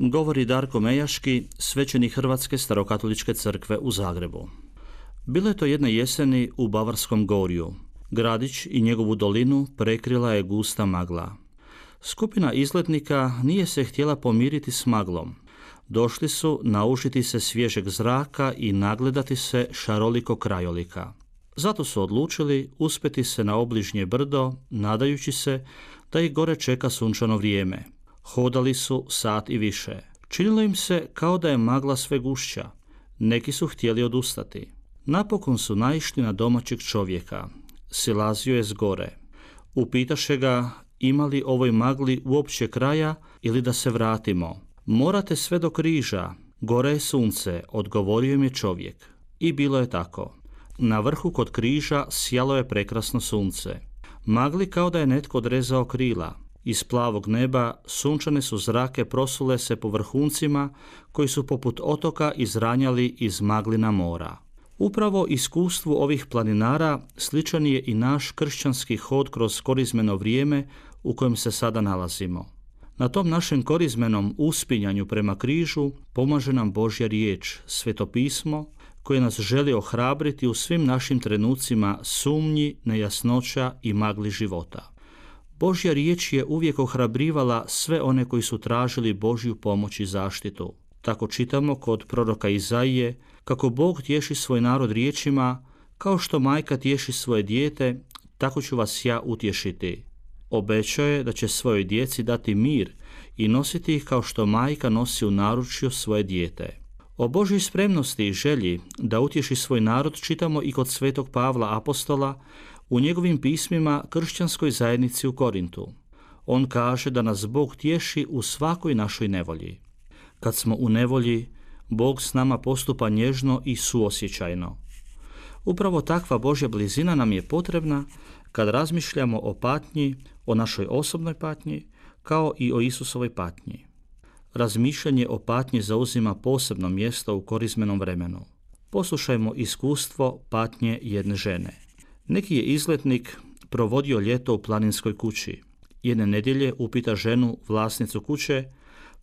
Govori Darko Mejaški, svećenik Hrvatske starokatoličke crkve u Zagrebu. Bilo je to jedne jeseni u Bavarskom gorju. Gradić i njegovu dolinu prekrila je gusta magla. Skupina izletnika nije se htjela pomiriti s maglom. Došli su naušiti se svježeg zraka i nagledati se šaroliko krajolika. Zato su odlučili uspeti se na obližnje brdo, nadajući se da ih gore čeka sunčano vrijeme – Hodali su sat i više. Činilo im se kao da je magla sve gušća. Neki su htjeli odustati. Napokon su naišli na domaćeg čovjeka. Silazio je s gore. Upitaše ga ima li ovoj magli uopće kraja ili da se vratimo. Morate sve do križa. Gore je sunce, odgovorio im je čovjek. I bilo je tako. Na vrhu kod križa sjalo je prekrasno sunce. Magli kao da je netko odrezao krila. Iz plavog neba sunčane su zrake prosule se po vrhuncima koji su poput otoka izranjali iz maglina mora. Upravo iskustvu ovih planinara sličan je i naš kršćanski hod kroz korizmeno vrijeme u kojem se sada nalazimo. Na tom našem korizmenom uspinjanju prema križu pomaže nam Božja riječ, svetopismo, koje nas želi ohrabriti u svim našim trenucima sumnji, nejasnoća i magli života. Božja riječ je uvijek ohrabrivala sve one koji su tražili Božju pomoć i zaštitu. Tako čitamo kod proroka Izaije kako Bog tješi svoj narod riječima, kao što majka tješi svoje dijete, tako ću vas ja utješiti. Obećao je da će svojoj djeci dati mir i nositi ih kao što majka nosi u naručju svoje dijete. O Božoj spremnosti i želji da utješi svoj narod čitamo i kod svetog Pavla apostola u njegovim pismima kršćanskoj zajednici u Korintu. On kaže da nas Bog tješi u svakoj našoj nevolji. Kad smo u nevolji, Bog s nama postupa nježno i suosjećajno. Upravo takva Božja blizina nam je potrebna kad razmišljamo o patnji, o našoj osobnoj patnji, kao i o Isusovoj patnji. Razmišljanje o patnji zauzima posebno mjesto u korizmenom vremenu. Poslušajmo iskustvo patnje jedne žene. Neki je izletnik provodio ljeto u planinskoj kući. Jedne nedjelje upita ženu, vlasnicu kuće,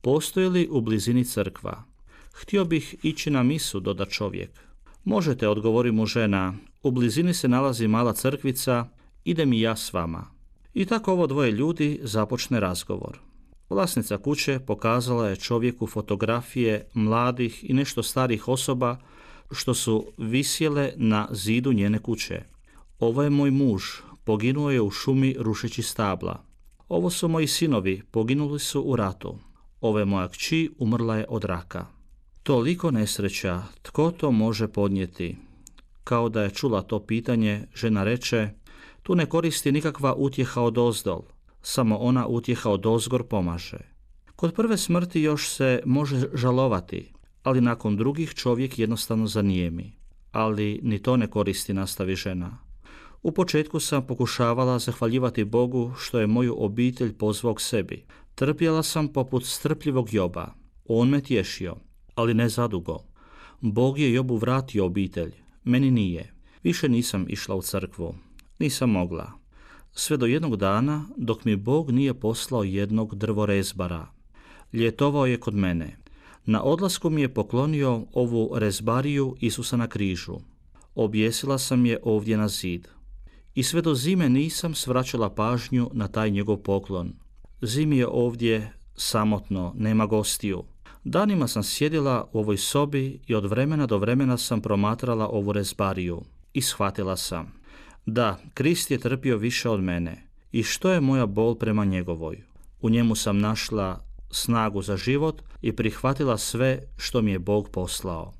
postoji li u blizini crkva. Htio bih ići na misu, doda čovjek. Možete, odgovori mu žena, u blizini se nalazi mala crkvica, idem i ja s vama. I tako ovo dvoje ljudi započne razgovor. Vlasnica kuće pokazala je čovjeku fotografije mladih i nešto starih osoba što su visjele na zidu njene kuće. Ovo je moj muž, poginuo je u šumi rušeći stabla. Ovo su moji sinovi, poginuli su u ratu. Ovo je moja kći, umrla je od raka. Toliko nesreća, tko to može podnijeti? Kao da je čula to pitanje, žena reče, tu ne koristi nikakva utjeha od ozdol, samo ona utjeha od ozgor pomaže. Kod prve smrti još se može žalovati, ali nakon drugih čovjek jednostavno zanijemi. Ali ni to ne koristi, nastavi žena. U početku sam pokušavala zahvaljivati Bogu što je moju obitelj pozvao k sebi. Trpjela sam poput strpljivog Joba. On me tješio, ali ne zadugo. Bog je Jobu vratio obitelj, meni nije. Više nisam išla u crkvu. Nisam mogla. Sve do jednog dana dok mi Bog nije poslao jednog drvorezbara. Ljetovao je kod mene. Na odlasku mi je poklonio ovu rezbariju Isusa na križu. Objesila sam je ovdje na zid i sve do zime nisam svraćala pažnju na taj njegov poklon. Zimi je ovdje samotno, nema gostiju. Danima sam sjedila u ovoj sobi i od vremena do vremena sam promatrala ovu rezbariju i shvatila sam. Da, Krist je trpio više od mene. I što je moja bol prema njegovoj? U njemu sam našla snagu za život i prihvatila sve što mi je Bog poslao.